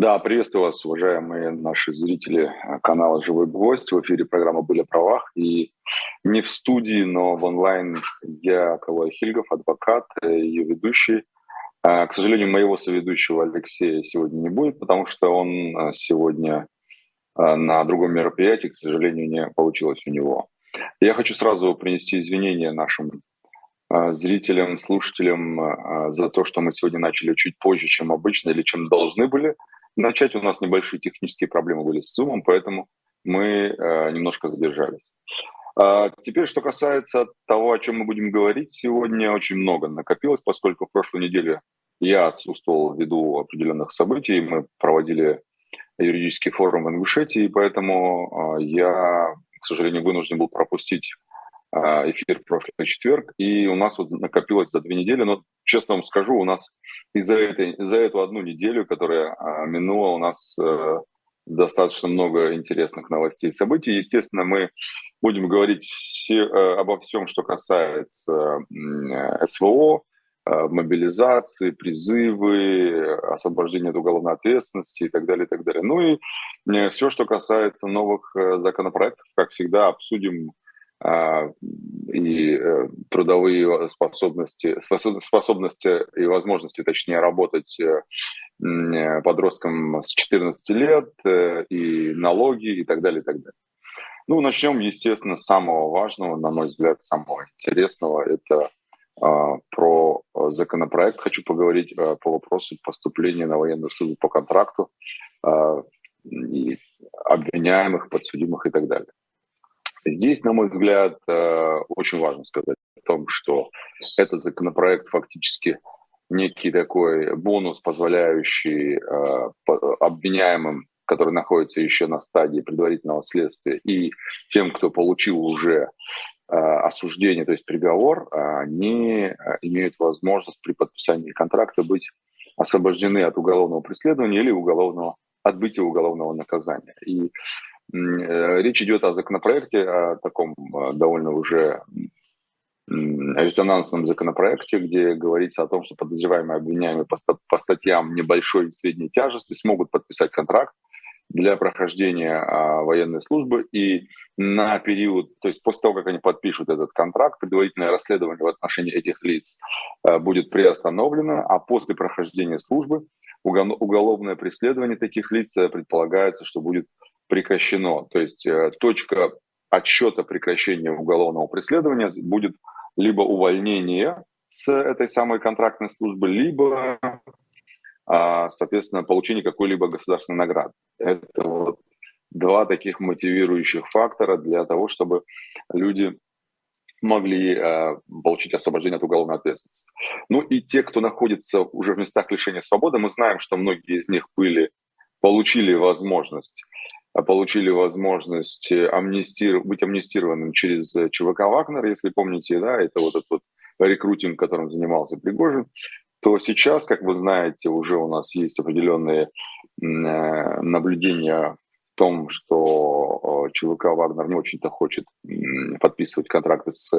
Да, приветствую вас, уважаемые наши зрители э, канала «Живой гвоздь». В эфире программа «Были о правах». И не в студии, но в онлайн я, Калай Хильгов, адвокат, э, ее ведущий. Э, к сожалению, моего соведущего Алексея сегодня не будет, потому что он сегодня на другом мероприятии, к сожалению, не получилось у него. Я хочу сразу принести извинения нашим зрителям, слушателям за то, что мы сегодня начали чуть позже, чем обычно или чем должны были – Начать у нас небольшие технические проблемы были с Zoom, поэтому мы э, немножко задержались. А теперь, что касается того, о чем мы будем говорить, сегодня очень много накопилось, поскольку в прошлой неделе я отсутствовал ввиду определенных событий, мы проводили юридический форум в Ингушетии, поэтому э, я, к сожалению, вынужден был пропустить а, эфир в прошлый четверг, и у нас вот накопилось за две недели, но честно вам скажу, у нас и за, этой, за эту одну неделю, которая а, минула, у нас э, достаточно много интересных новостей и событий. Естественно, мы будем говорить все, э, обо всем, что касается э, СВО, мобилизации, призывы, освобождения от уголовной ответственности и так далее, и так далее. Ну и все, что касается новых законопроектов, как всегда, обсудим а, и э, трудовые способности, способности и возможности, точнее, работать э, э, подросткам с 14 лет, и налоги, и так далее, и так далее. Ну, начнем, естественно, с самого важного, на мой взгляд, самого интересного. Это а, про законопроект. Хочу поговорить по вопросу поступления на военную службу по контракту, а, и обвиняемых, подсудимых и так далее. Здесь, на мой взгляд, э, очень важно сказать о том, что этот законопроект фактически некий такой бонус, позволяющий э, обвиняемым, которые находятся еще на стадии предварительного следствия, и тем, кто получил уже э, осуждение, то есть приговор, они имеют возможность при подписании контракта быть освобождены от уголовного преследования или уголовного отбытия уголовного наказания. И речь идет о законопроекте, о таком э, довольно уже резонансном законопроекте, где говорится о том, что подозреваемые обвиняемые по статьям небольшой и средней тяжести смогут подписать контракт для прохождения а, военной службы. И на период, то есть после того, как они подпишут этот контракт, предварительное расследование в отношении этих лиц а, будет приостановлено, а после прохождения службы уголовное преследование таких лиц предполагается, что будет прекращено. То есть э, точка отсчета прекращения уголовного преследования будет либо увольнение с этой самой контрактной службы, либо, а, соответственно, получение какой-либо государственной награды. Это вот два таких мотивирующих фактора для того, чтобы люди могли э, получить освобождение от уголовной ответственности. Ну и те, кто находится уже в местах лишения свободы, мы знаем, что многие из них были, получили возможность получили возможность э, амнистир... быть амнистированным через э, ЧВК «Вагнер», если помните, да, это вот этот вот рекрутинг, которым занимался Пригожин, то сейчас, как вы знаете, уже у нас есть определенные э, наблюдения в том, что ЧВК «Вагнер» не очень-то хочет подписывать контракты с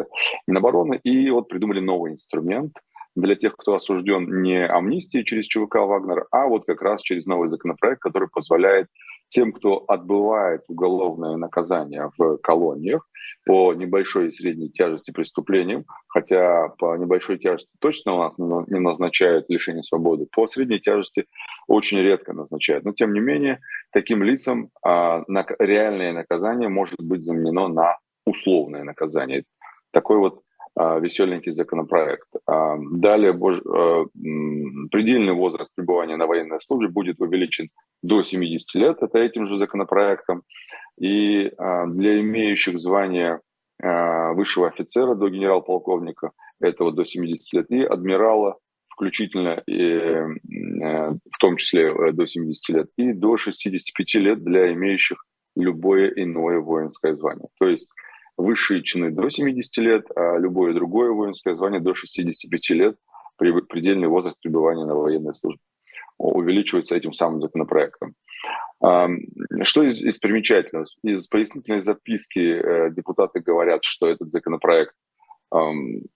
Минобороны, и вот придумали новый инструмент для тех, кто осужден не амнистией через ЧВК «Вагнер», а вот как раз через новый законопроект, который позволяет тем, кто отбывает уголовное наказание в колониях по небольшой и средней тяжести преступлениям, хотя по небольшой тяжести точно у нас не назначают лишение свободы, по средней тяжести очень редко назначают. Но тем не менее, таким лицам а, реальное наказание может быть заменено на условное наказание. Такой вот веселенький законопроект. А, далее а, предельный возраст пребывания на военной службе будет увеличен до 70 лет, это этим же законопроектом. И а, для имеющих звание а, высшего офицера до генерал-полковника, этого до 70 лет, и адмирала включительно, и, э, в том числе э, до 70 лет, и до 65 лет для имеющих любое иное воинское звание. То есть высшие чины до 70 лет, а любое другое воинское звание до 65 лет, предельный возраст пребывания на военной службе увеличивается этим самым законопроектом. Что из, из примечательного? Из пояснительной записки э, депутаты говорят, что этот законопроект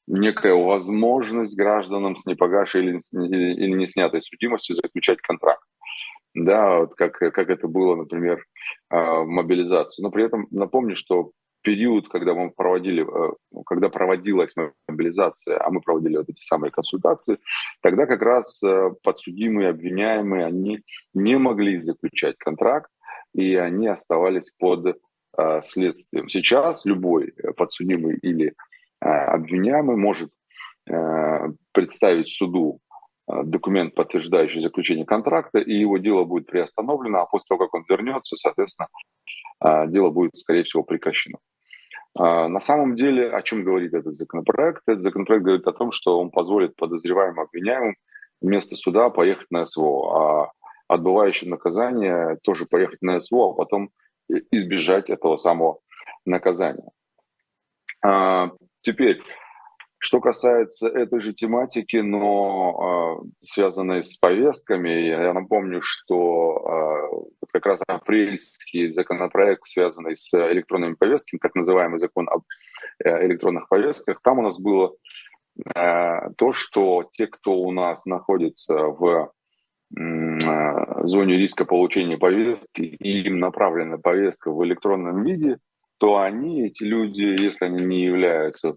некая возможность гражданам с непогашей или, или, не снятой судимостью заключать контракт. да, вот как, как это было, например, в мобилизации. Но при этом напомню, что период, когда мы проводили, э, когда проводилась мобилизация, а мы проводили вот эти самые консультации, тогда как раз э, подсудимые, обвиняемые, они не могли заключать контракт, и они оставались под э, следствием. Сейчас любой подсудимый или обвиняемый может представить суду документ, подтверждающий заключение контракта, и его дело будет приостановлено, а после того, как он вернется, соответственно, дело будет, скорее всего, прекращено. А, на самом деле, о чем говорит этот законопроект? Этот законопроект говорит о том, что он позволит подозреваемым обвиняемым вместо суда поехать на СВО, а отбывающим наказание тоже поехать на СВО, а потом избежать этого самого наказания. А, теперь, что касается этой же тематики, но э, связанной с повестками, я напомню, что как раз апрельский законопроект, связанный с электронными повестками, так называемый закон об э, электронных повестках, там у нас было э, то, что те, кто у нас находится в э, зоне риска получения повестки, и им направлена повестка в электронном виде, то они, эти люди, если они не являются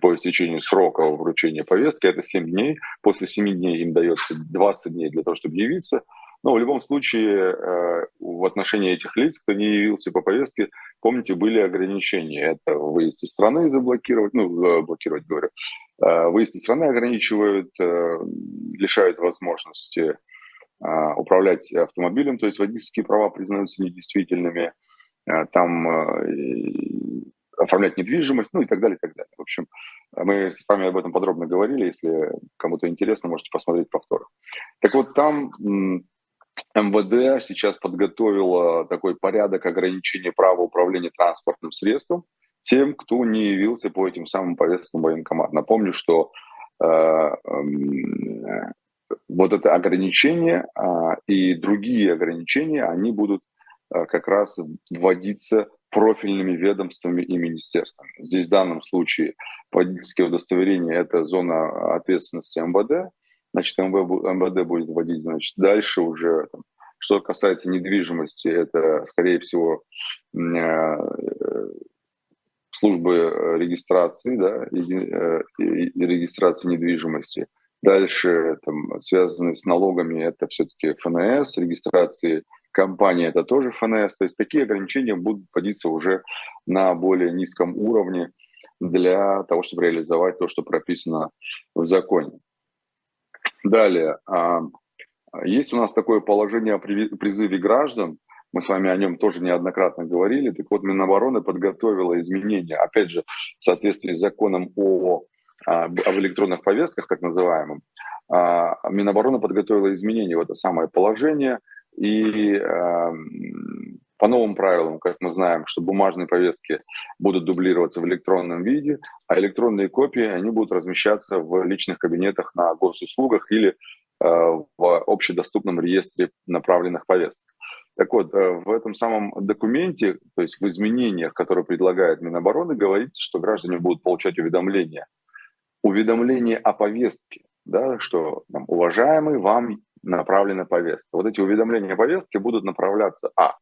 по истечению срока вручения повестки, это 7 дней. После 7 дней им дается 20 дней для того, чтобы явиться. Но в любом случае э, в отношении этих лиц, кто не явился по повестке, помните, были ограничения. Это выезд из страны заблокировать, ну, блокировать, говорю. Э, выезд из страны ограничивают, э, лишают возможности управлять автомобилем, то есть водительские права признаются недействительными. Там оформлять недвижимость, ну и так далее, и так далее. В общем, мы с вами об этом подробно говорили. Если кому-то интересно, можете посмотреть повтор. Так вот, там МВД сейчас подготовило такой порядок ограничения права управления транспортным средством тем, кто не явился по этим самым повесткам военкомат. Напомню, что э, э, вот это ограничение э, и другие ограничения, они будут э, как раз вводиться профильными ведомствами и министерствами. Здесь в данном случае водительские удостоверения – это зона ответственности МВД, значит, МВД будет вводить, значит, дальше уже, там, что касается недвижимости, это, скорее всего, э, службы регистрации, да, э, регистрации недвижимости. Дальше, там, связанные с налогами, это все-таки ФНС, регистрации компании это тоже ФНС. То есть такие ограничения будут вводиться уже на более низком уровне для того, чтобы реализовать то, что прописано в законе. Далее, а, есть у нас такое положение о призыве граждан, мы с вами о нем тоже неоднократно говорили. Так вот, Минобороны подготовила изменения, опять же, в соответствии с законом о, а, об электронных повестках, так называемым. А, Минобороны подготовила изменения в это самое положение – и по новым правилам, как мы знаем, что бумажные повестки будут дублироваться в электронном виде, а электронные копии, они будут размещаться в личных кабинетах на госуслугах или э, в общедоступном реестре направленных повесток. Так вот, э, в этом самом документе, то есть в изменениях, которые предлагает Минобороны, говорится, что граждане будут получать уведомления. Уведомление о повестке, да, что там, уважаемый, вам направлена повестка. Вот эти уведомления повестки будут направляться а.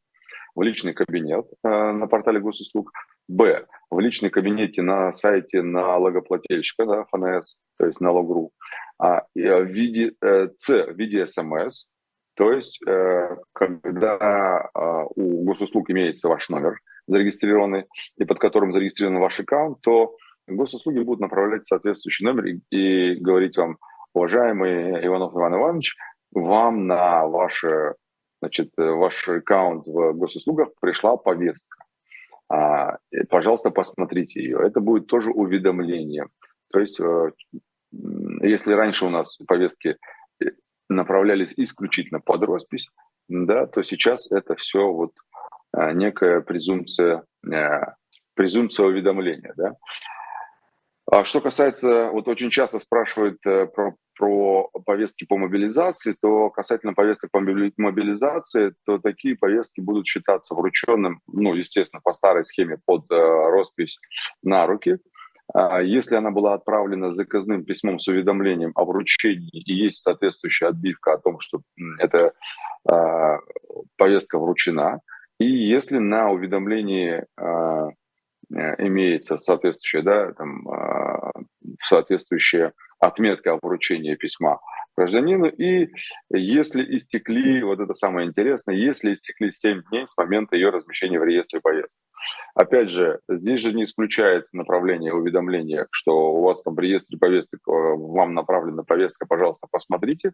В личный кабинет э, на портале госуслуг, б. в личный кабинете на сайте налогоплательщика, да, ФНС, то есть налог.ру, а, э, в виде, э, с. в виде СМС, то есть э, когда э, у госуслуг имеется ваш номер зарегистрированный, и под которым зарегистрирован ваш аккаунт, то госуслуги будут направлять соответствующий номер и, и говорить вам, уважаемый Иванов Иван Иванович, вам на ваше, значит, э, ваш аккаунт в госуслугах пришла повестка. А, пожалуйста, посмотрите ее. Это будет тоже уведомление. То есть, э, если раньше у нас повестки э, направлялись исключительно под роспись, да, то сейчас это все вот некая презумпция, презумпция уведомления. Да. А что касается, вот очень часто спрашивают про про повестки по мобилизации, то касательно повесток по мобилизации, то такие повестки будут считаться врученным, ну, естественно, по старой схеме под э, роспись на руки. А если она была отправлена заказным письмом с уведомлением о вручении и есть соответствующая отбивка о том, что эта повестка вручена, и если на уведомлении Э, имеется соответствующая, да, там, а, соответствующая отметка о вручении письма гражданину. И если истекли, вот это самое интересное, если истекли 7 дней с момента ее размещения в реестре поездки. Опять же, здесь же не исключается направление уведомления, что у вас там в реестре повесток, э, вам направлена повестка, пожалуйста, посмотрите.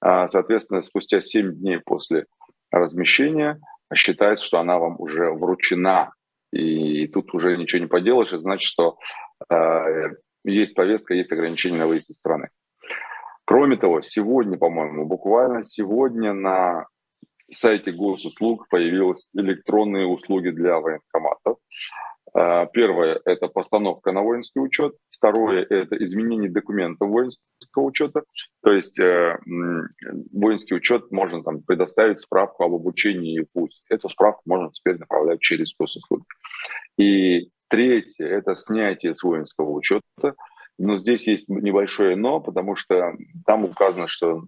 А, соответственно, спустя 7 дней после размещения считается, что она вам уже вручена и тут уже ничего не поделаешь, это значит, что э, есть повестка, есть ограничения на выезд из страны. Кроме того, сегодня, по-моему, буквально сегодня на сайте госуслуг появились электронные услуги для военкоматов. Э, первое – это постановка на воинский учет. Второе – это изменение документов воинского учета. То есть э, воинский учет можно там предоставить справку об обучении в ВУЗ. Эту справку можно теперь направлять через госуслуги. И третье – это снятие с воинского учета. Но здесь есть небольшое «но», потому что там указано, что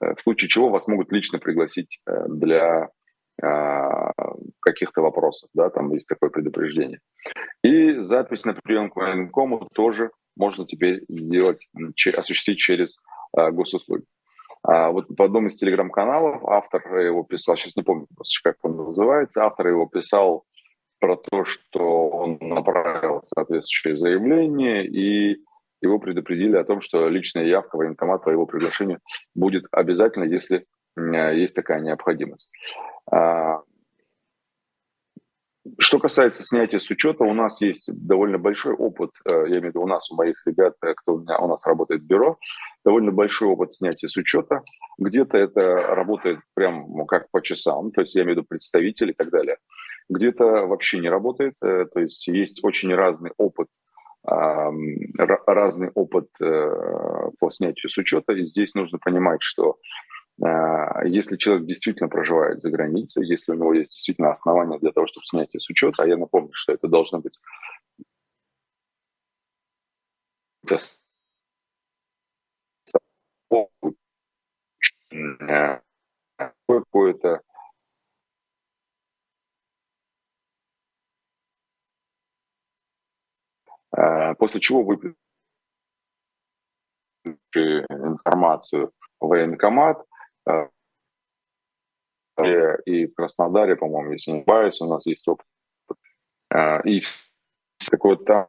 э, в случае чего вас могут лично пригласить э, для а, каких-то вопросов, да, там есть такое предупреждение. И запись на прием к военкому тоже можно теперь сделать, осуществить через госуслуги. А вот в одном из телеграм-каналов автор его писал, сейчас не помню как он называется, автор его писал про то, что он направил соответствующее заявление, и его предупредили о том, что личная явка военкомата по его приглашению будет обязательно, если есть такая необходимость. А, что касается снятия с учета, у нас есть довольно большой опыт, э, я имею в виду у нас, у моих ребят, э, кто у, меня, у нас работает в бюро, довольно большой опыт снятия с учета. Где-то это работает прям ну, как по часам, то есть я имею в виду представители и так далее. Где-то вообще не работает, э, то есть есть очень разный опыт разный опыт по снятию с учета. И здесь нужно понимать, что а, если человек действительно проживает за границей, если у него есть действительно основания для того, чтобы снять с учета, а я напомню, что это должно быть какое-то а, после чего вы информацию в военкомат, Э, и в Краснодаре, по-моему, если не ошибаюсь, у нас есть опыт. Э, и какой-то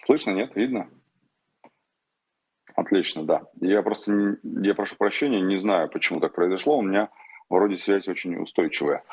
Слышно, нет? Видно? Отлично, да. Я просто, я прошу прощения, не знаю, почему так произошло. У меня вроде связь очень устойчивая.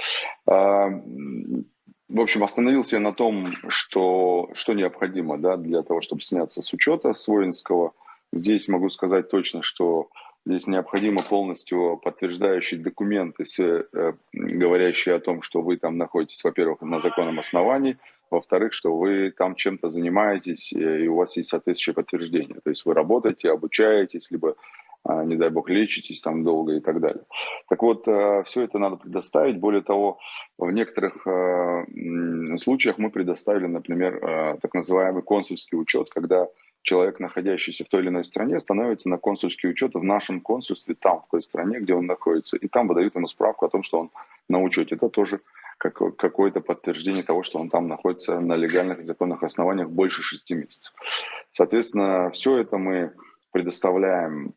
А, в общем, остановился я на том, что, что необходимо да, для того, чтобы сняться с учета с воинского. Здесь могу сказать точно, что здесь необходимо полностью подтверждающие документы, э, говорящие о том, что вы там находитесь, во-первых, на законном основании, во-вторых, что вы там чем-то занимаетесь, э, и у вас есть соответствующее подтверждение. То есть вы работаете, обучаетесь, либо, а, не дай бог, лечитесь там долго и так далее. Так вот, э, все это надо предоставить. Более того, в некоторых э, случаях мы предоставили, например, так называемый консульский учет, когда человек, находящийся в той или иной стране, становится на консульский учет в нашем консульстве там, в той стране, где он находится. И там выдают ему справку о том, что он на учете. Это тоже какое-то подтверждение того, что он там находится на легальных и законных основаниях больше шести месяцев. Соответственно, все это мы предоставляем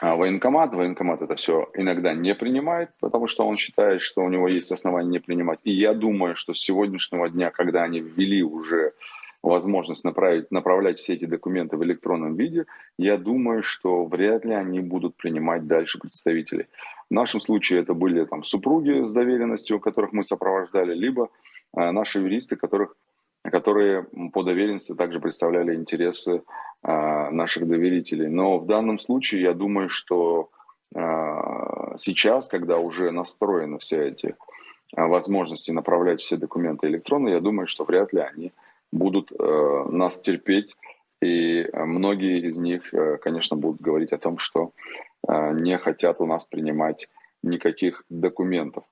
а, военкомат. Военкомат это все иногда не принимает, потому что он считает, что у него есть основания не принимать. И я думаю, что с сегодняшнего дня, когда они ввели уже возможность направить, направлять все эти документы в электронном виде, я думаю, что вряд ли они будут принимать дальше представителей. В нашем случае это были там, супруги с доверенностью, которых мы сопровождали, либо э, наши юристы, которых, которые по доверенности также представляли интересы э, наших доверителей. Но в данном случае я думаю, что э, сейчас, когда уже настроены все эти э, возможности направлять все документы электронно, я думаю, что вряд ли они будут э, нас терпеть, и э, многие из них, э, конечно, будут говорить о том, что не хотят у нас принимать никаких документов.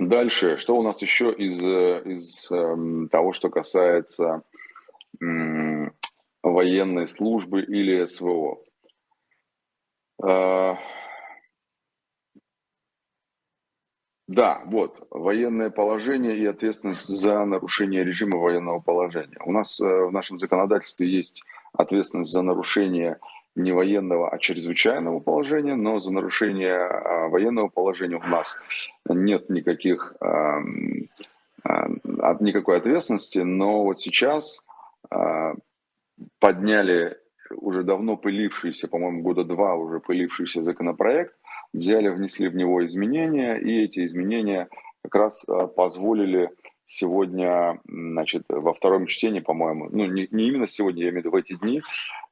Дальше, что у нас еще из, из э, того, что касается э, военной службы или СВО? Э, Да, вот, военное положение и ответственность за нарушение режима военного положения. У нас э, в нашем законодательстве есть ответственность за нарушение не военного, а чрезвычайного положения, но за нарушение а, военного положения у нас нет никаких, а, никакой ответственности, но вот сейчас а, подняли уже давно пылившийся, по-моему, года два уже пылившийся законопроект, взяли, внесли в него изменения, и эти изменения как раз а, позволили сегодня, значит, во втором чтении, по-моему, ну, не, не именно сегодня, я имею в виду в эти дни,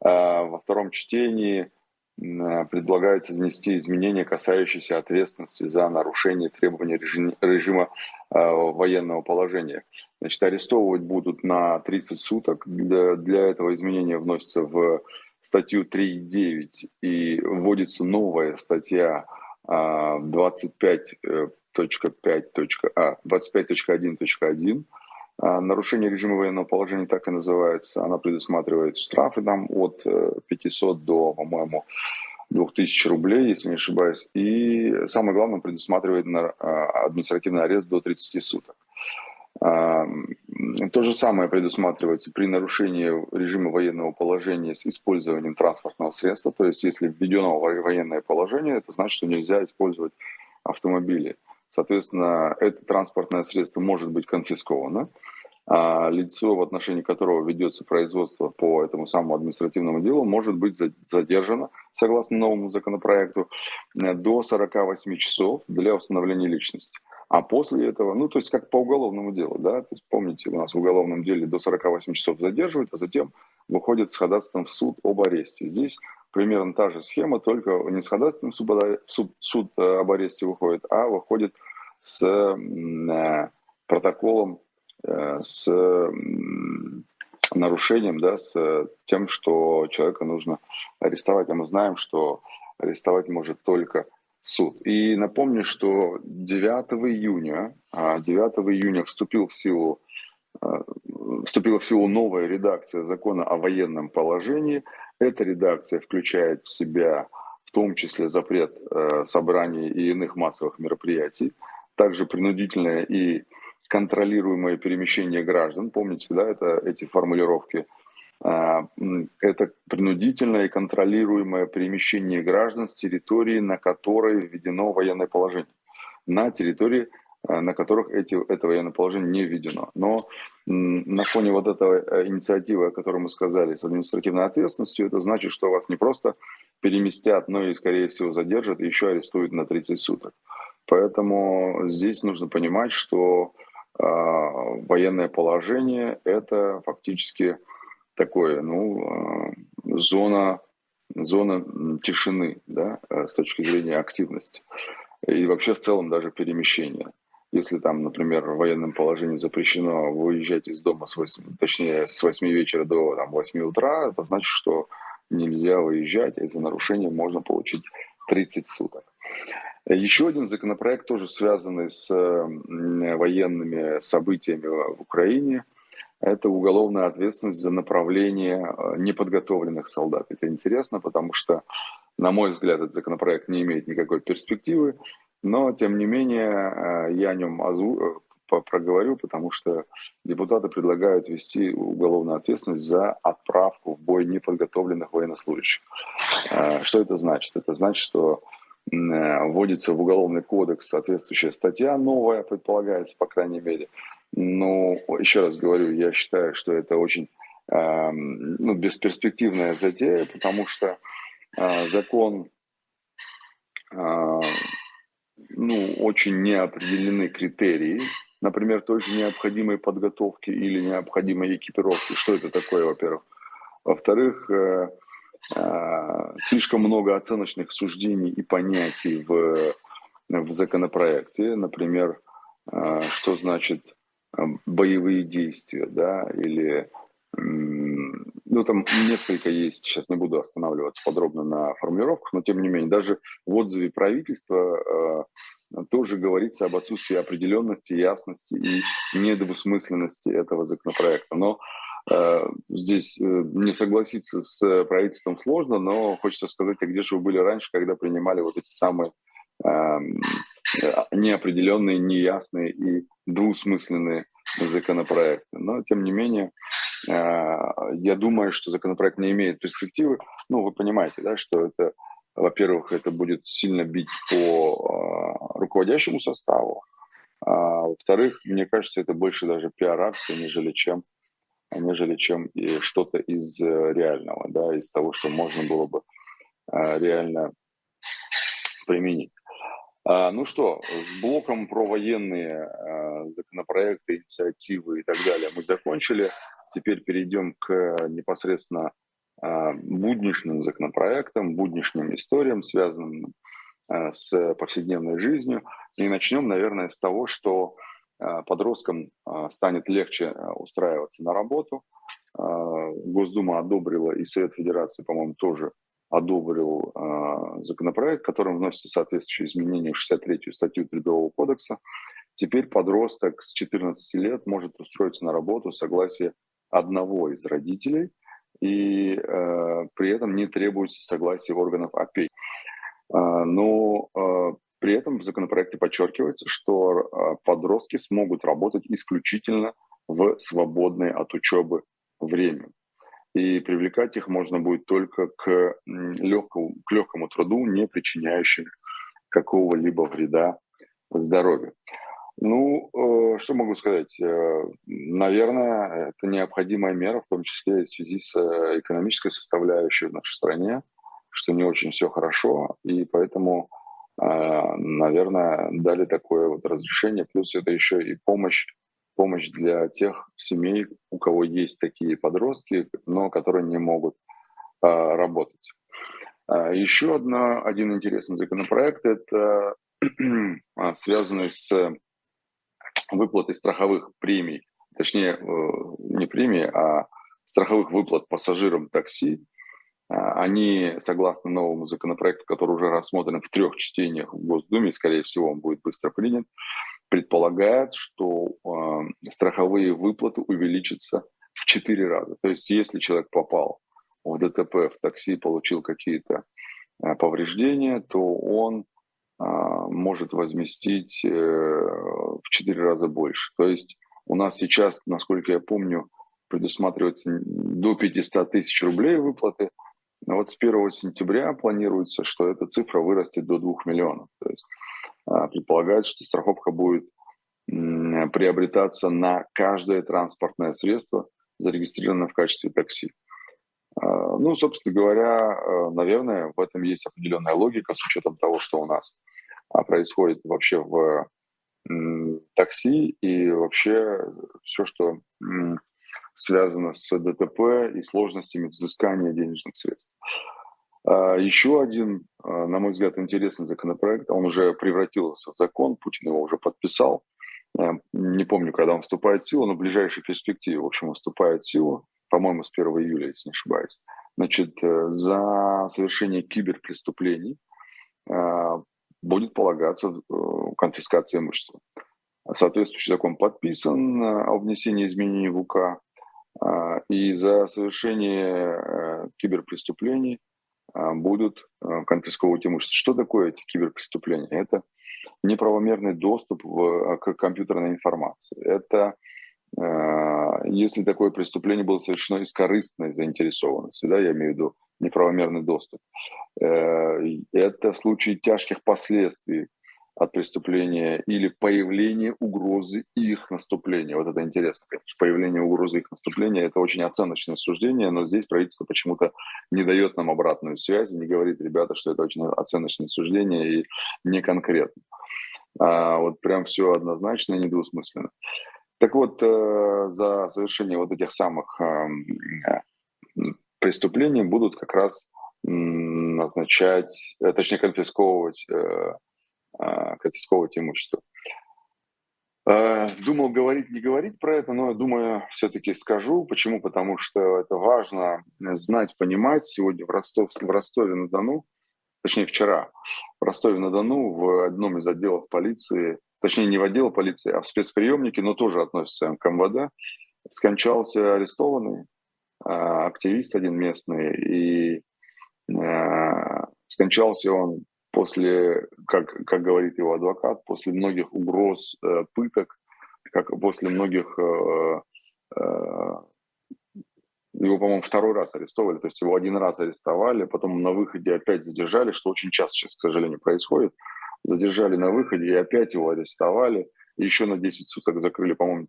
а во втором чтении предлагается внести изменения, касающиеся ответственности за нарушение требований режима, военного положения. Значит, арестовывать будут на 30 суток. Для, этого изменения вносится в статью 3.9 и вводится новая статья 25.5.а, 25.1.1. А, нарушение режима военного положения так и называется. Она предусматривает штрафы там от 500 э, до, по-моему, 2000 рублей, если не ошибаюсь. И самое главное, предусматривает а, административный арест до 30 суток. То же самое предусматривается при нарушении режима военного положения с использованием транспортного средства. То есть, если введено военное положение, это значит, что нельзя использовать автомобили. Соответственно, это транспортное средство может быть конфисковано. А лицо, в отношении которого ведется производство по этому самому административному делу, может быть задержано, согласно новому законопроекту, до 48 часов для установления личности. А после этого, ну, то есть как по уголовному делу, да, то есть помните, у нас в уголовном деле до 48 часов задерживают, а затем выходит с ходатайством в суд об аресте. Здесь примерно та же схема, только не с ходатайством в суд, суд э, об аресте выходит, а выходит с э, протоколом, э, с нарушением, да, с тем, что человека нужно арестовать. А мы знаем, что арестовать может только суд. И напомню, что 9 июня, 9 а, июня вступил в силу а, вступила в силу новая редакция закона о военном положении. Эта редакция включает в себя в том числе запрет э, собраний и иных массовых мероприятий, также принудительное и контролируемое перемещение граждан. Помните, да, это эти формулировки – это принудительное и контролируемое перемещение граждан с территории, на которой введено военное положение, на территории, а, на которых эти, это военное положение не введено. Но на фоне вот этой э, инициативы, о которой мы сказали, с административной ответственностью, это значит, что вас не просто переместят, но и, скорее всего, задержат, и еще арестуют на 30 суток. Поэтому здесь нужно понимать, что э, военное положение – это фактически такое, ну, а, зона, зона тишины, да, э, с точки зрения активности. И вообще в целом даже перемещения. Если там, например, в военном положении запрещено выезжать из дома с 8, точнее, с 8 вечера до там, 8 утра, это значит, что нельзя выезжать, и за нарушение можно получить 30 суток. Еще один законопроект, тоже связанный с военными событиями в Украине – это уголовная ответственность за направление э, неподготовленных солдат. Это интересно, потому что, на мой взгляд, этот законопроект не имеет никакой перспективы, но, тем не менее, э, я о нем озу... Э, проговорю, потому что депутаты предлагают ввести уголовную ответственность за отправку в бой неподготовленных военнослужащих. Что это значит? Это значит, что вводится в уголовный кодекс соответствующая статья новая, предполагается, по крайней мере, но еще раз говорю, я считаю, что это очень э, ну, бесперспективная затея, потому что э, закон, э, ну, очень неопределены критерии, например, той же необходимой подготовки или необходимой экипировки. Что это такое, во-первых? Во-вторых, э, э, слишком много оценочных суждений и понятий в, в законопроекте. Например, э, что значит боевые действия, да, или ну, там несколько есть, сейчас не буду останавливаться подробно на формулировках, но тем не менее, даже в отзыве правительства э, тоже говорится об отсутствии определенности, ясности и недвусмысленности этого законопроекта. Но э, здесь э, не согласиться с правительством сложно, но хочется сказать, а где же вы были раньше, когда принимали вот эти самые Э, неопределенные, неясные и двусмысленные законопроекты. Но, тем не менее, э, я думаю, что законопроект не имеет перспективы. Ну, вы понимаете, да, что это, во-первых, это будет сильно бить по э, руководящему составу, а во-вторых, мне кажется, это больше даже пиар-акция, нежели чем нежели чем и что-то из реального, да, из того, что можно было бы реально применить. А, ну что, с блоком про военные а, законопроекты, инициативы и так далее мы закончили. Теперь перейдем к непосредственно а, будничным законопроектам, будничным историям, связанным с повседневной жизнью. И начнем, наверное, с того, что подросткам станет легче устраиваться на работу. Госдума одобрила, и Совет Федерации, по-моему, тоже одобрил э, законопроект, которым вносятся соответствующие изменения в 63-ю статью Трудового кодекса. Теперь подросток с 14 лет может устроиться на работу в согласии одного из родителей, и э, при этом не требуется согласие органов опеки. Э, но э, при этом в законопроекте подчеркивается, что э, подростки смогут работать исключительно в свободное от учебы время и привлекать их можно будет только к легкому, к легкому труду, не причиняющему какого-либо вреда здоровью. Ну, э, что могу сказать? Э, наверное, это необходимая мера, в том числе и в связи с э, экономической составляющей в нашей стране, что не очень все хорошо, и поэтому, наверное, дали такое вот разрешение. Плюс это еще и помощь помощь для тех семей, у кого есть такие подростки, но которые не могут а, работать. А, еще одна, один интересный законопроект – это а, связанный с выплатой страховых премий, точнее, э, не премий, а страховых выплат пассажирам такси. Они, согласно новому законопроекту, который уже рассмотрен в трех чтениях в Госдуме, скорее всего, он будет быстро принят, предполагает, что э, страховые выплаты увеличатся в 4 раза. То есть если человек попал в ДТП, в такси, получил какие-то э, повреждения, то он э, может возместить э, в 4 раза больше. То есть у нас сейчас, насколько я помню, предусматривается до 500 тысяч рублей выплаты. Но вот с 1 сентября планируется, что эта цифра вырастет до 2 миллионов. То есть предполагается, что страховка будет приобретаться на каждое транспортное средство, зарегистрированное в качестве такси. А, ну, собственно говоря, а, наверное, в этом есть определенная логика с учетом того, что у нас происходит вообще в такси и вообще все, что связано с ДТП и сложностями взыскания денежных средств. А, еще один, а, на мой взгляд, интересный законопроект, он уже превратился в закон, Путин его уже подписал. А, не помню, когда он вступает в силу, но в ближайшей перспективе, в общем, вступает в силу, по-моему, с 1 июля, если не ошибаюсь. Значит, э, за совершение киберпреступлений будет полагаться э, конфискация имущества. Соответствующий закон подписан о внесении изменений в УК И за совершение киберпреступлений будут конфисковывать имущество. Что такое эти киберпреступления? Это неправомерный доступ в, к компьютерной информации. Это если такое преступление было совершено из корыстной заинтересованности, да, я имею в виду неправомерный доступ. Э, это в случае тяжких последствий от преступления или появления угрозы их наступления. Вот это интересно, конечно. Появление угрозы их наступления – это очень оценочное суждение, но здесь правительство почему-то не дает нам обратную связь, не говорит, ребята, что это очень оценочное суждение и не конкретно. А вот прям все однозначно и недвусмысленно. Так вот, э, за совершение вот этих самых эм, преступления будут как раз назначать, э, точнее конфисковывать, э, конфисковывать имущество. Э, думал говорить, не говорить про это, но думаю, все-таки скажу. Почему? Потому что это важно знать, понимать. Сегодня в, Ростов, в Ростове-на-Дону, точнее вчера, в Ростове-на-Дону в одном из отделов полиции, точнее не в отдел полиции, а в спецприемнике, но тоже относится к МВД, скончался арестованный а, активист один местный, и а, скончался он после, как, как говорит его адвокат, после многих угроз, э, пыток, как после многих э, э, его, по-моему, второй раз арестовали, то есть его один раз арестовали, потом на выходе опять задержали, что очень часто сейчас, к сожалению, происходит. Задержали на выходе и опять его арестовали. Еще на 10 суток закрыли, по-моему,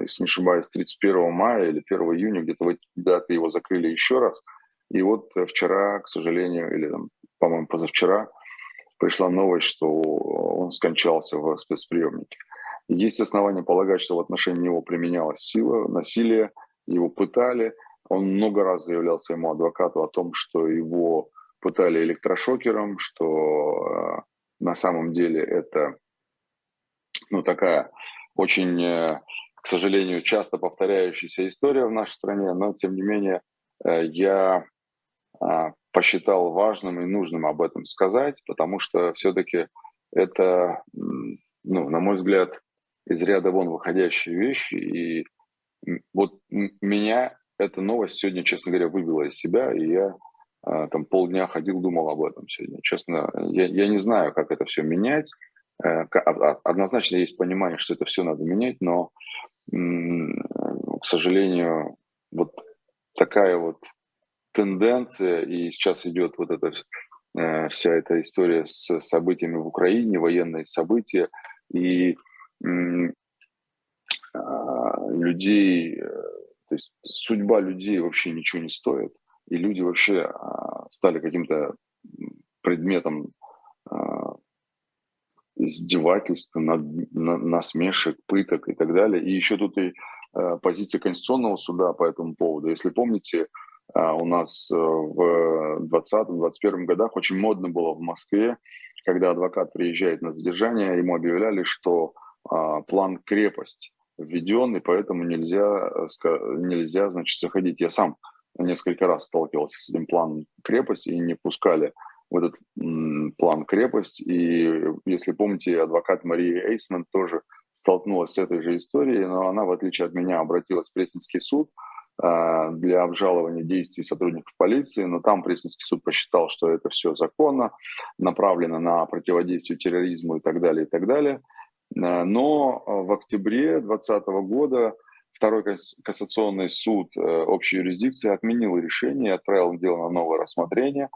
если не ошибаюсь, 31 мая или 1 июня, где-то в эти даты его закрыли еще раз. И вот вчера, к сожалению, или, по-моему, позавчера, пришла новость, что он скончался в спецприемнике. Есть основания полагать, что в отношении него применялась сила, насилие, его пытали. Он много раз заявлял своему адвокату о том, что его пытали электрошокером, что э, на самом деле это ну, такая очень э, к сожалению, часто повторяющаяся история в нашей стране, но тем не менее э, я посчитал важным и нужным об этом сказать, потому что все-таки это, ну, на мой взгляд, из ряда вон выходящие вещи. И вот меня эта новость сегодня, честно говоря, выбила из себя, и я а, там полдня ходил, думал об этом сегодня. Честно, я, я не знаю, как это все менять. Э, а, однозначно есть понимание, что это все надо менять, но к сожалению, вот такая вот тенденция, и сейчас идет вот эта э, вся эта история с событиями в Украине, военные события, и а, людей, э, то есть судьба людей вообще ничего не стоит, и люди вообще а, стали каким-то предметом а, издевательств, насмешек, пыток и так далее. И еще тут и э, позиция Конституционного суда по этому поводу. Если помните, у нас э, в 2020-2021 годах очень модно было в Москве, когда адвокат приезжает на задержание, ему объявляли, что э, план крепость введен, и поэтому нельзя, э, нельзя значит, заходить. Я сам несколько раз сталкивался с этим планом крепости и не пускали в этот план крепость. И если помните, адвокат Мария Эйсман тоже столкнулась с этой же историей, но она, в отличие от меня, обратилась в Пресненский суд для обжалования действий сотрудников полиции, но там Пресненский суд посчитал, что это все законно, направлено на противодействие терроризму и так далее, и так далее. Э, но в октябре 2020 года Второй кассационный суд э, общей юрисдикции отменил решение отправил дело на новое рассмотрение.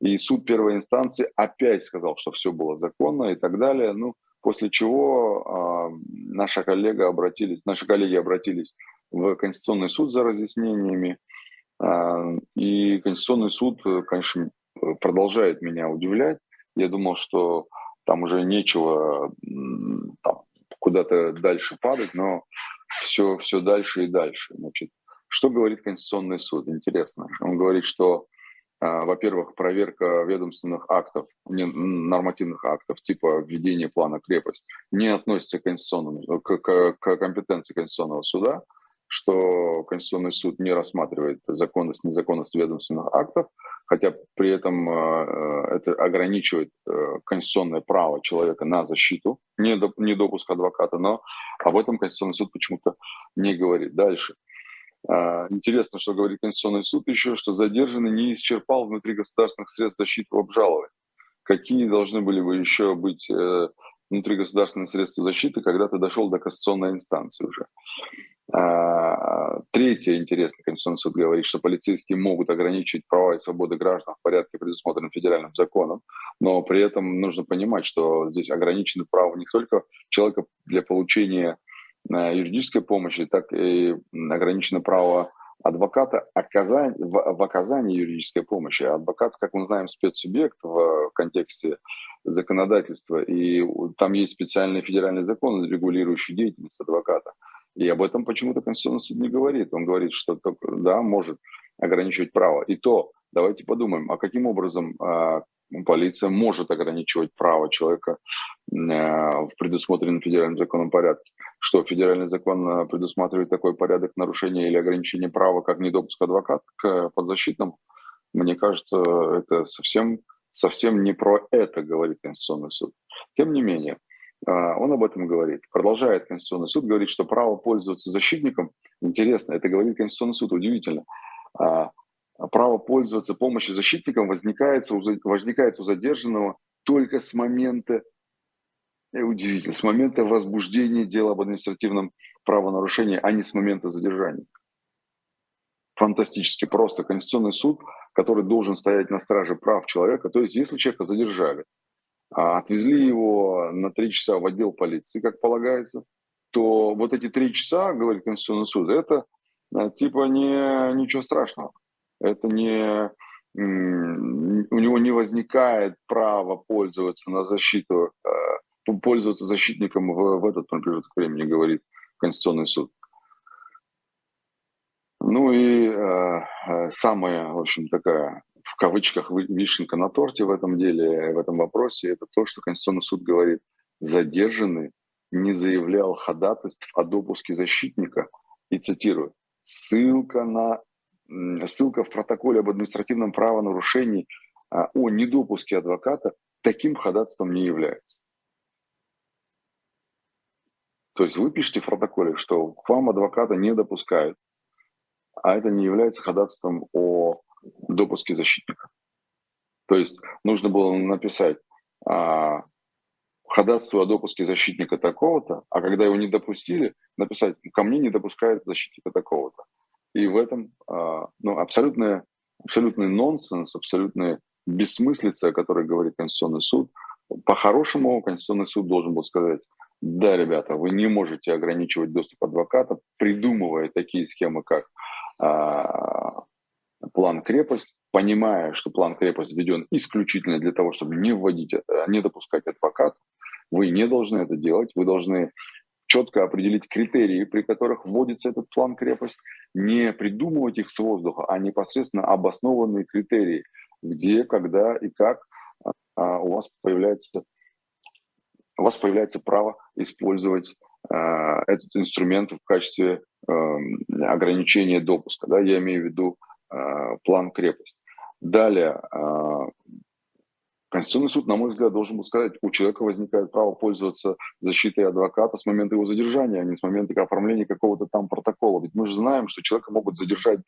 И суд первой инстанции опять сказал, что все было законно и так далее. Ну, после чего э, наша коллега обратились, наши коллеги обратились в Конституционный суд за разъяснениями. Э, и Конституционный суд, конечно, продолжает меня удивлять. Я думал, что там уже нечего там, куда-то дальше падать, но все, все дальше и дальше. Значит, что говорит Конституционный суд? Интересно. Он говорит, что а, во-первых, проверка ведомственных актов, нормативных актов типа введения плана крепость не относится к, конституционному, к, к, к компетенции Конституционного суда, что Конституционный суд не рассматривает законность, незаконность ведомственных актов, хотя при этом э, это ограничивает э, конституционное право человека на защиту, не, до, не допуск адвоката, но об этом Конституционный суд почему-то не говорит. Дальше. Интересно, что говорит Конституционный суд еще, что задержанный не исчерпал внутри государственных средств защиты в обжаловании. Какие должны были бы еще быть э, внутри государственных средств защиты, когда ты дошел до кассационной инстанции уже? А, третье интересно, Конституционный суд говорит, что полицейские могут ограничивать права и свободы граждан в порядке, предусмотренном федеральным законом, но при этом нужно понимать, что здесь ограничены права не только человека для получения э, юридической помощи, так и ограничено право адвоката в оказании юридической помощи. Адвокат, как мы знаем, спецсубъект в контексте законодательства, и там есть специальный федеральный закон, регулирующий деятельность адвоката. И об этом почему-то Конституционный суд не говорит. Он говорит, что да, может ограничивать право. И то, давайте подумаем, а каким образом э, полиция может ограничивать право человека э, в предусмотренном федеральным законом порядке? Что федеральный закон а, предусматривает такой порядок нарушения или ограничения права, как недопуск адвоката к подзащитному? Мне кажется, это совсем, совсем не про это говорит Конституционный суд. Тем не менее, а, он об этом говорит. Продолжает Конституционный суд, говорит, что право пользоваться защитником, интересно, это говорит Конституционный суд, удивительно, а, право пользоваться помощью защитником возникает, возникает у задержанного только с момента, э, удивительно, с момента возбуждения дела об административном правонарушении, а не с момента задержания. Фантастически просто. Конституционный суд, который должен стоять на страже прав человека, то есть если человека задержали, а, отвезли его на три часа в отдел полиции, как полагается, то вот эти три часа, говорит Конституционный суд, это а, типа не, ничего страшного. Это не, у него не возникает права пользоваться на защиту, а, пользоваться защитником в, в этот промежуток времени, говорит Конституционный суд. Ну и э, самая, в общем, такая в кавычках вишенка на торте в этом деле, в этом вопросе, это то, что Конституционный суд говорит, задержанный не заявлял ходатайств о допуске защитника, и цитирую, ссылка, на, ссылка в протоколе об административном правонарушении а, о недопуске адвоката таким ходатайством не является. То есть вы пишете в протоколе, что к вам адвоката не допускают, а это не является ходатайством о допуске защитника. То есть нужно было написать а, ходатайство о допуске защитника такого-то, а когда его не допустили, написать «ко мне не допускают защитника такого-то». И в этом а, ну, абсолютный, абсолютный нонсенс, абсолютная бессмыслица, о которой говорит Конституционный суд. По-хорошему Конституционный суд должен был сказать, да, ребята, вы не можете ограничивать доступ адвоката, придумывая такие схемы, как а, план крепость, понимая, что план крепость введен исключительно для того, чтобы не вводить, э, не допускать адвоката, вы не должны это делать, вы должны четко определить критерии, при которых вводится этот план крепость, не придумывать их с воздуха, а непосредственно обоснованные критерии, где, когда и как а, у вас появляется у вас появляется право использовать э, этот инструмент в качестве э, ограничения допуска. Да? Я имею в виду план крепость. Далее, э, Конституционный суд, на мой взгляд, должен был сказать, у человека возникает право пользоваться защитой адвоката с момента его задержания, а не с момента оформления какого-то там протокола. Ведь мы же знаем, что человека могут задержать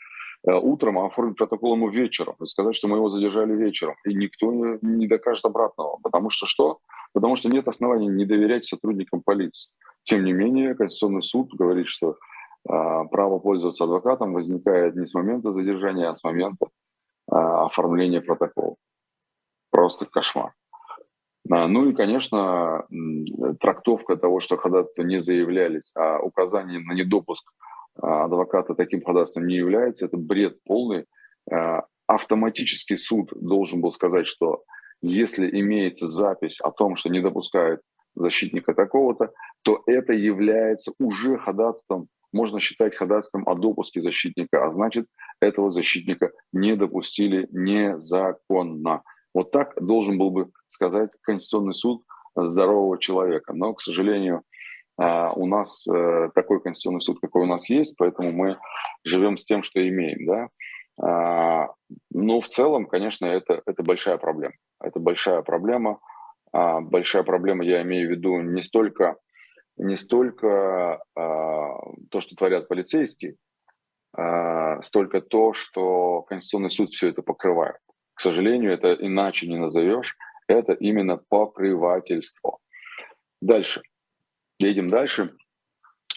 э, утром, а оформить протокол ему вечером, и сказать, что мы его задержали вечером. И никто не докажет обратного. Потому что что? Потому что нет оснований не доверять сотрудникам полиции. Тем не менее, Конституционный суд говорит, что право пользоваться адвокатом возникает не с момента задержания, а с момента а, оформления протокола. Просто кошмар. А, ну и, конечно, трактовка того, что ходатайства не заявлялись, а указание на недопуск адвоката таким ходатайством не является, это бред полный. Автоматический суд должен был сказать, что если имеется запись о том, что не допускают защитника такого-то, то это является уже ходатайством можно считать ходатайством о допуске защитника, а значит, этого защитника не допустили незаконно. Вот так должен был бы сказать Конституционный суд здорового человека. Но, к сожалению, а, у нас э, такой Конституционный суд, какой у нас есть, поэтому мы живем с тем, что имеем. Да? А, но в целом, конечно, это, это большая проблема. Это большая проблема. А, большая проблема, я имею в виду, не столько не столько а, то, что творят полицейские, э, столько то, что Конституционный суд все это покрывает. К сожалению, это иначе не назовешь. Это именно покрывательство. Дальше. Едем дальше.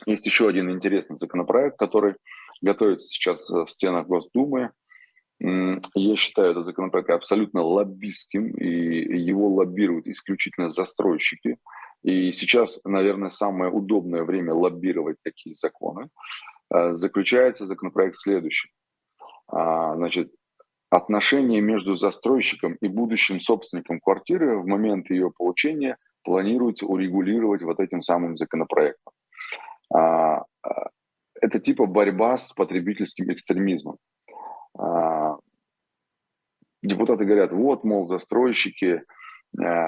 Есть еще один интересный законопроект, который готовится сейчас в стенах Госдумы. Я считаю этот законопроект абсолютно лоббистским, и его лоббируют исключительно застройщики. И сейчас, наверное, самое удобное время лоббировать такие законы. Э, заключается законопроект в следующем. А, значит, отношения между застройщиком и будущим собственником квартиры в момент ее получения планируется урегулировать вот этим самым законопроектом. А, а, это типа борьба с потребительским экстремизмом. Депутаты говорят, вот, мол, застройщики э,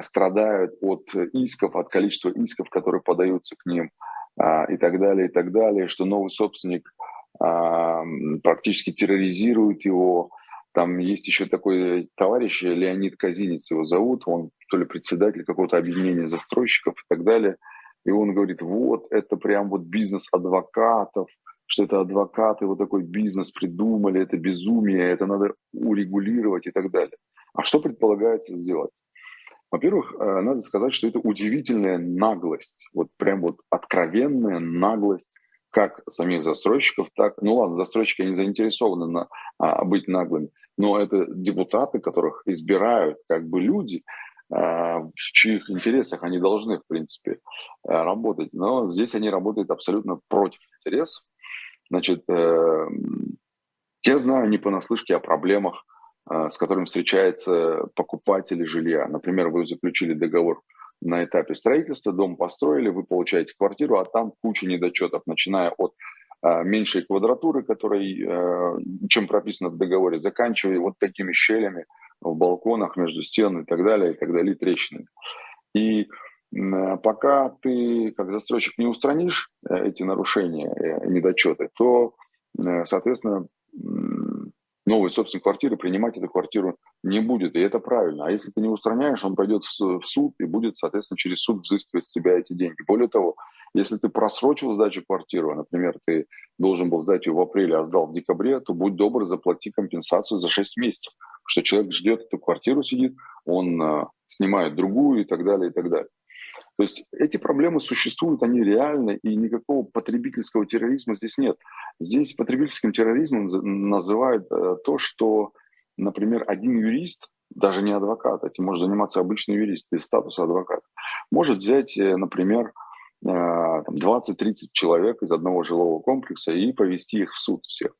страдают от исков, от количества исков, которые подаются к ним, и так далее, и так далее, что новый собственник практически терроризирует его, там есть еще такой товарищ, Леонид Казинец его зовут, он то ли председатель какого-то объединения застройщиков и так далее. И он говорит, вот, это прям вот бизнес адвокатов, что это адвокаты вот такой бизнес придумали, это безумие, это надо урегулировать и так далее. А что предполагается сделать? Во-первых, э, надо сказать, что это удивительная наглость, вот прям вот откровенная наглость как самих застройщиков, так, ну ладно, застройщики не заинтересованы на, а, быть наглыми, но это депутаты, которых избирают как бы люди, а, в чьих интересах они должны, в принципе, а, работать. Но здесь они работают абсолютно против интересов. Значит, э, я знаю не понаслышке о проблемах, с которыми встречаются покупатели жилья. Например, вы заключили договор на этапе строительства, дом построили, вы получаете квартиру, а там куча недочетов, начиная от э, меньшей квадратуры, которой, э, чем прописано в договоре, заканчивая вот такими щелями в балконах, между стен и так далее, и так далее, трещинами. И пока ты, как застройщик, не устранишь э, эти нарушения, э, недочеты, то, э, соответственно, новый собственник квартиры принимать эту квартиру не будет, и это правильно. А если ты не устраняешь, он пойдет в суд и будет, соответственно, через суд взыскивать с себя эти деньги. Более того, если ты просрочил сдачу квартиры, например, ты должен был сдать ее в апреле, а сдал в декабре, то будь добр, заплати компенсацию за 6 месяцев. Что человек ждет эту квартиру, сидит, он э, снимает другую и так далее, и так далее. То есть эти проблемы существуют, они реальны, и никакого потребительского терроризма здесь нет. Здесь потребительским терроризмом называют э, то, что, например, один юрист, даже не адвокат, этим может заниматься обычный юрист без статуса адвоката, может взять, э, например, 20-30 э, человек из одного жилого комплекса и повести их в суд всех.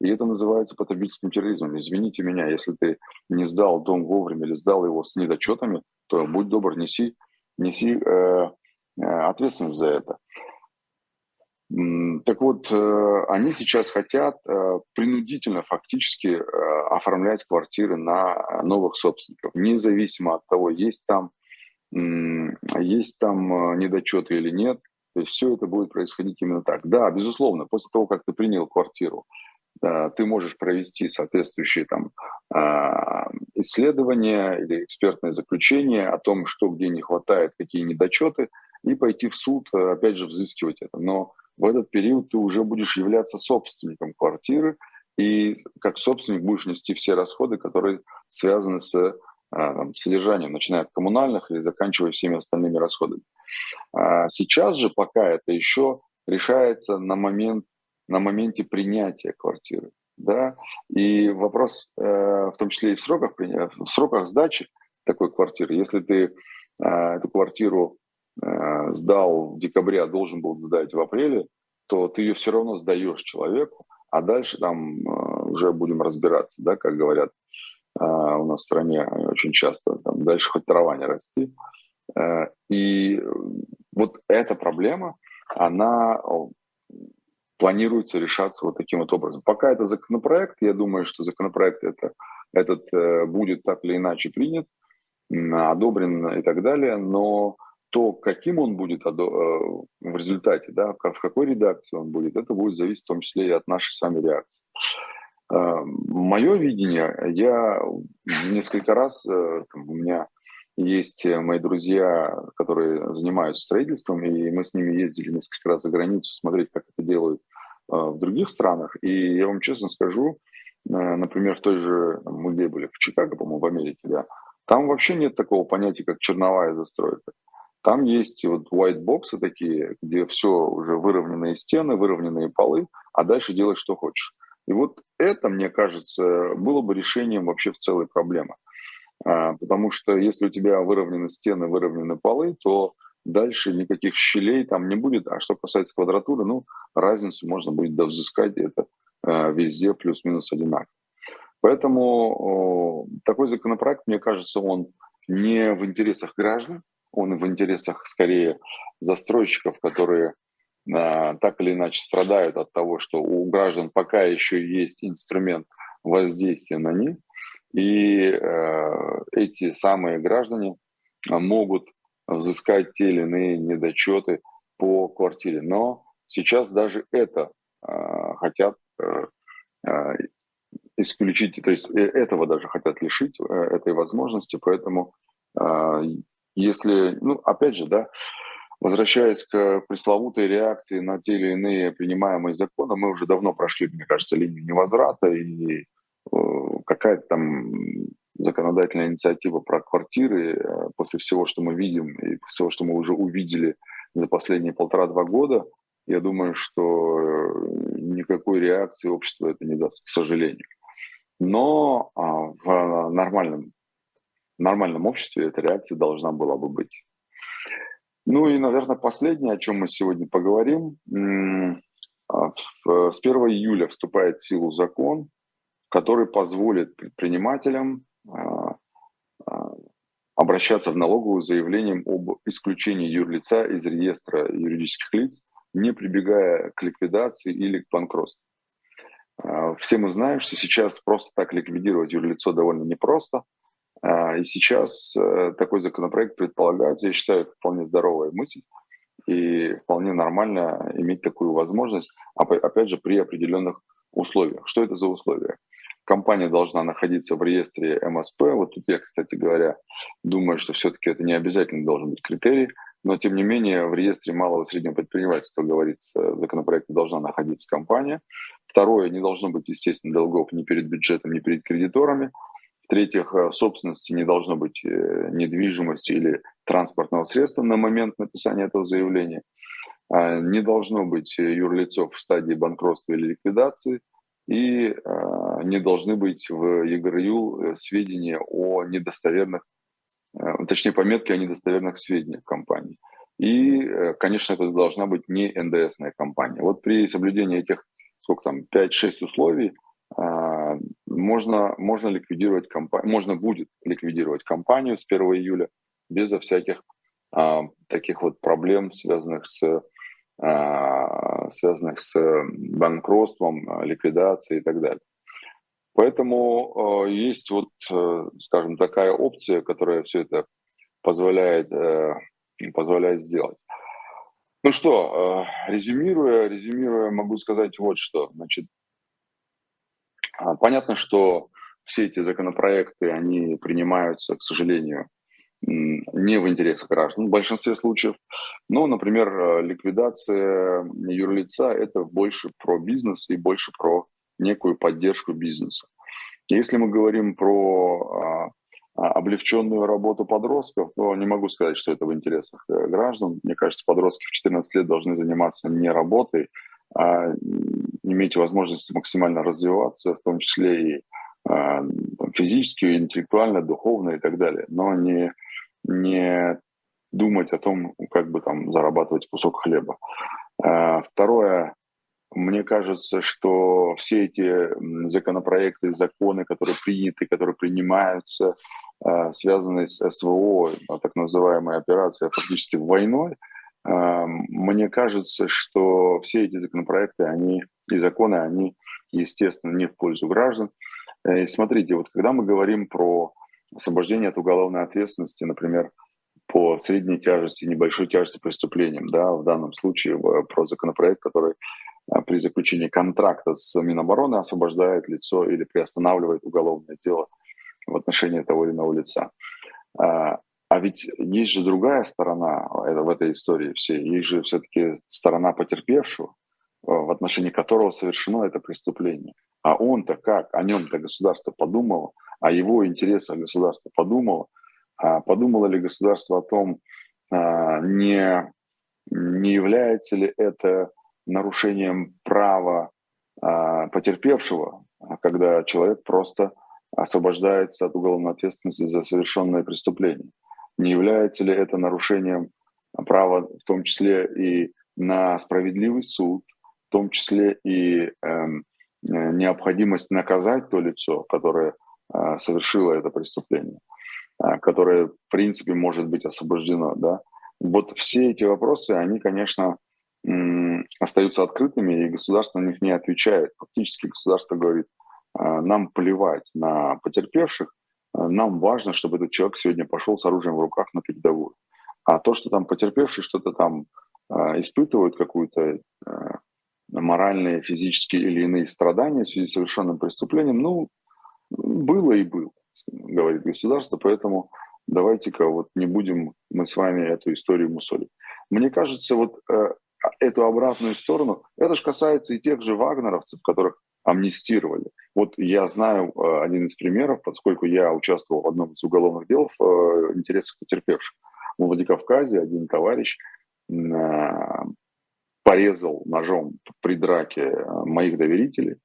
И это называется потребительским терроризмом. Извините меня, если ты не сдал дом вовремя или сдал его с недочетами, то будь добр, неси неси э, э, ответственность за это. Так вот, э, они сейчас хотят э, принудительно фактически оформлять квартиры на новых собственников, независимо от того, есть там, есть там недочеты или нет. То есть все это будет происходить именно так. Да, безусловно, после того, как ты принял квартиру, ты можешь провести соответствующие там а, исследования или экспертное заключение о том, что где не хватает, какие недочеты, и пойти в суд, опять же, взыскивать это. Но в этот период ты уже будешь являться собственником квартиры, и как собственник будешь нести все расходы, которые связаны с а, там, содержанием, начиная от коммунальных и заканчивая всеми остальными расходами. А сейчас же пока это еще решается на момент на моменте принятия квартиры. Да? И вопрос, э, в том числе и в сроках, в сроках сдачи такой квартиры, если ты э, эту квартиру э, сдал в декабре, а должен был сдать в апреле, то ты ее все равно сдаешь человеку, а дальше там э, уже будем разбираться, да, как говорят э, у нас в стране очень часто, там, дальше хоть трава не расти. Э, и вот эта проблема, она планируется решаться вот таким вот образом. Пока это законопроект, я думаю, что законопроект это, этот э, будет так или иначе принят, одобрен и так далее, но то, каким он будет э, в результате, да, в какой редакции он будет, это будет зависеть в том числе и от нашей с вами реакции. Э, Мое видение, я несколько раз, у меня есть мои друзья, которые занимаются строительством, и мы с ними ездили несколько раз за границу смотреть, как это делают в других странах. И я вам честно скажу, например, в той же, мы где были, в Чикаго, по-моему, в Америке, да, там вообще нет такого понятия, как черновая застройка. Там есть вот white боксы такие, где все уже выровненные стены, выровненные полы, а дальше делай, что хочешь. И вот это, мне кажется, было бы решением вообще в целой проблемы. А, потому что если у тебя выровнены стены, выровнены полы, то дальше никаких щелей там не будет. А что касается квадратуры, ну, разницу можно будет довзыскать, это а, везде плюс-минус одинаково. Поэтому такой законопроект, мне кажется, он не в интересах граждан, он в интересах скорее застройщиков, которые а, так или иначе страдают от того, что у граждан пока еще есть инструмент воздействия на них, и э, эти самые граждане могут взыскать те или иные недочеты по квартире. Но сейчас даже это э, хотят э, э исключить, то есть э, этого даже хотят лишить, э, этой возможности, поэтому э, если, ну, опять же, да, возвращаясь к пресловутой реакции на те или иные принимаемые законы, мы уже давно прошли, мне кажется, линию невозврата, и э, какая-то там законодательная инициатива про квартиры э, после всего, что мы видим, и после всего, что мы уже увидели за последние полтора-два года, я думаю, что э, никакой реакции общества это не даст, к сожалению. Но а, в нормальном нормальном обществе эта реакция должна была бы быть. Ну и, наверное, последнее, о чем мы сегодня поговорим. А, с 1 июля вступает в силу закон, который позволит предпринимателям а, а, обращаться в налоговую заявлением об исключении юрлица из реестра юридических лиц, не прибегая к ликвидации или к банкротству. Все мы знаем, что сейчас просто так ликвидировать юрлицо довольно непросто – а, и сейчас э, такой законопроект предполагается, я считаю, вполне здоровая мысль, и вполне нормально иметь такую возможность, опять же, при определенных условиях. Что это за условия? Компания должна находиться в реестре МСП. Вот тут я, кстати говоря, думаю, что все-таки это не обязательно должен быть критерий, но тем не менее в реестре малого и среднего предпринимательства, говорится, в законопроекте должна находиться компания. Второе, не должно быть, естественно, долгов ни перед бюджетом, ни перед кредиторами. В-третьих, э, собственности не должно быть э, недвижимости или транспортного средства на момент написания этого заявления. Не должно быть юрлицов в стадии банкротства или ликвидации. И а, не должны быть в ЕГРЮ э, сведения о недостоверных, точнее, пометки о недостоверных сведениях компании. И, конечно, это должна быть не НДСная компания. Вот при соблюдении этих, сколько там, 5-6 условий – можно, можно ликвидировать компанию, можно будет ликвидировать компанию с 1 июля безо всяких а, таких вот проблем, связанных с, связанных с банкротством, ликвидацией и так далее. Поэтому э, есть вот, э, скажем, такая опция, которая все это позволяет, э, позволяет сделать. Ну что, резюмируя, резюмируя, могу сказать вот что. Значит, а, понятно, что все эти законопроекты, они принимаются, к сожалению, не в интересах граждан в большинстве случаев. Но, например, э, ликвидация юрлица – это больше про бизнес и больше про некую поддержку бизнеса. Если мы говорим про а, а, облегченную работу подростков, то не могу сказать, что это в интересах э, граждан. Мне кажется, подростки в 14 лет должны заниматься не работой, а иметь возможность максимально развиваться, в том числе и а, физически, интеллектуально, духовно и так далее, но не, не думать о том, как бы там зарабатывать кусок хлеба. А, второе, мне кажется, что все эти законопроекты, законы, которые приняты, которые принимаются, а, связанные с СВО, так называемая операция фактически войной, мне кажется, что все эти законопроекты, они и законы, они, естественно, не в пользу граждан. Э, и смотрите, вот когда мы говорим про освобождение от уголовной ответственности, например, по средней тяжести, небольшой тяжести преступлениям, да, в данном случае про законопроект, который а, при заключении контракта с Минобороны освобождает лицо или приостанавливает уголовное дело в отношении того или иного лица. А, а ведь есть же другая сторона в этой истории всей. Есть же все-таки сторона потерпевшего. в отношении которого совершено это преступление. А он-то как? О нем-то государство подумало, о его интересах государство подумало. А подумало ли государство о том, а, не, не является ли это нарушением права а, потерпевшего, когда человек просто освобождается от уголовной ответственности за совершенное преступление? Не является ли это нарушением права в том числе и на справедливый суд, в том числе и эм, э, необходимость наказать то лицо, которое э, совершило это преступление, э, которое, в принципе, может быть освобождено. Да? Вот все эти вопросы, они, конечно, остаются открытыми, и государство на них не отвечает. Фактически государство говорит, э, нам плевать на потерпевших, нам важно, чтобы этот человек сегодня пошел с оружием в руках на передовую. А то, что там потерпевший что-то там испытывают, какую-то моральные, физические или иные страдания в связи с совершенным преступлением, ну, было и было, говорит государство, поэтому давайте-ка вот не будем мы с вами эту историю мусолить. Мне кажется, вот э, эту обратную сторону, это же касается и тех же вагнеровцев, которых амнистировали. Вот я знаю э, один из примеров, поскольку я участвовал в одном из уголовных дел в э, интересах потерпевших. В Владикавказе один товарищ э, порезал ножом при драке э, моих доверителей.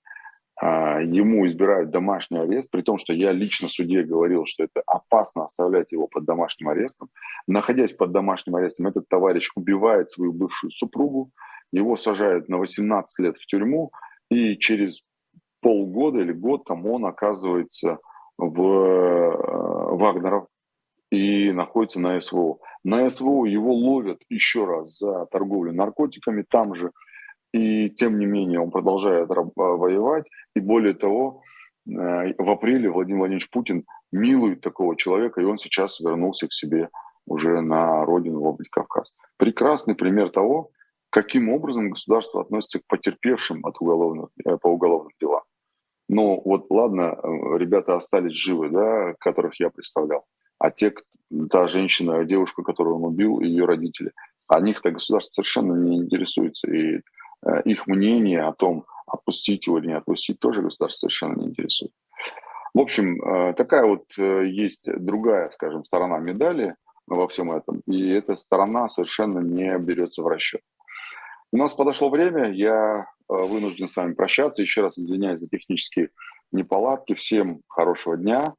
Э, ему избирают домашний арест, при том, что я лично суде говорил, что это опасно оставлять его под домашним арестом. Находясь под домашним арестом, этот товарищ убивает свою бывшую супругу, его сажают на 18 лет в тюрьму, и через полгода или год там он оказывается в Вагнеров и находится на СВО. На СВО его ловят еще раз за торговлю наркотиками там же, и тем не менее он продолжает а, воевать. И более того, э, в апреле Владимир Владимирович Путин милует такого человека, и он сейчас вернулся к себе уже на родину, в Кавказ. Прекрасный пример того, каким образом государство относится к потерпевшим от уголовных, э, по уголовным делам. Ну вот ладно, э, ребята остались живы, да, которых я представлял. А те, та женщина, девушка, которую он убил, и ее родители, о них-то государство совершенно не интересуется. И э, их мнение о том, отпустить его или не отпустить, тоже государство совершенно не интересует. В общем, э, такая вот э, есть другая, скажем, сторона медали во всем этом, и эта сторона совершенно не берется в расчет. У нас подошло время, я вынужден с вами прощаться. Еще раз извиняюсь за технические неполадки. Всем хорошего дня.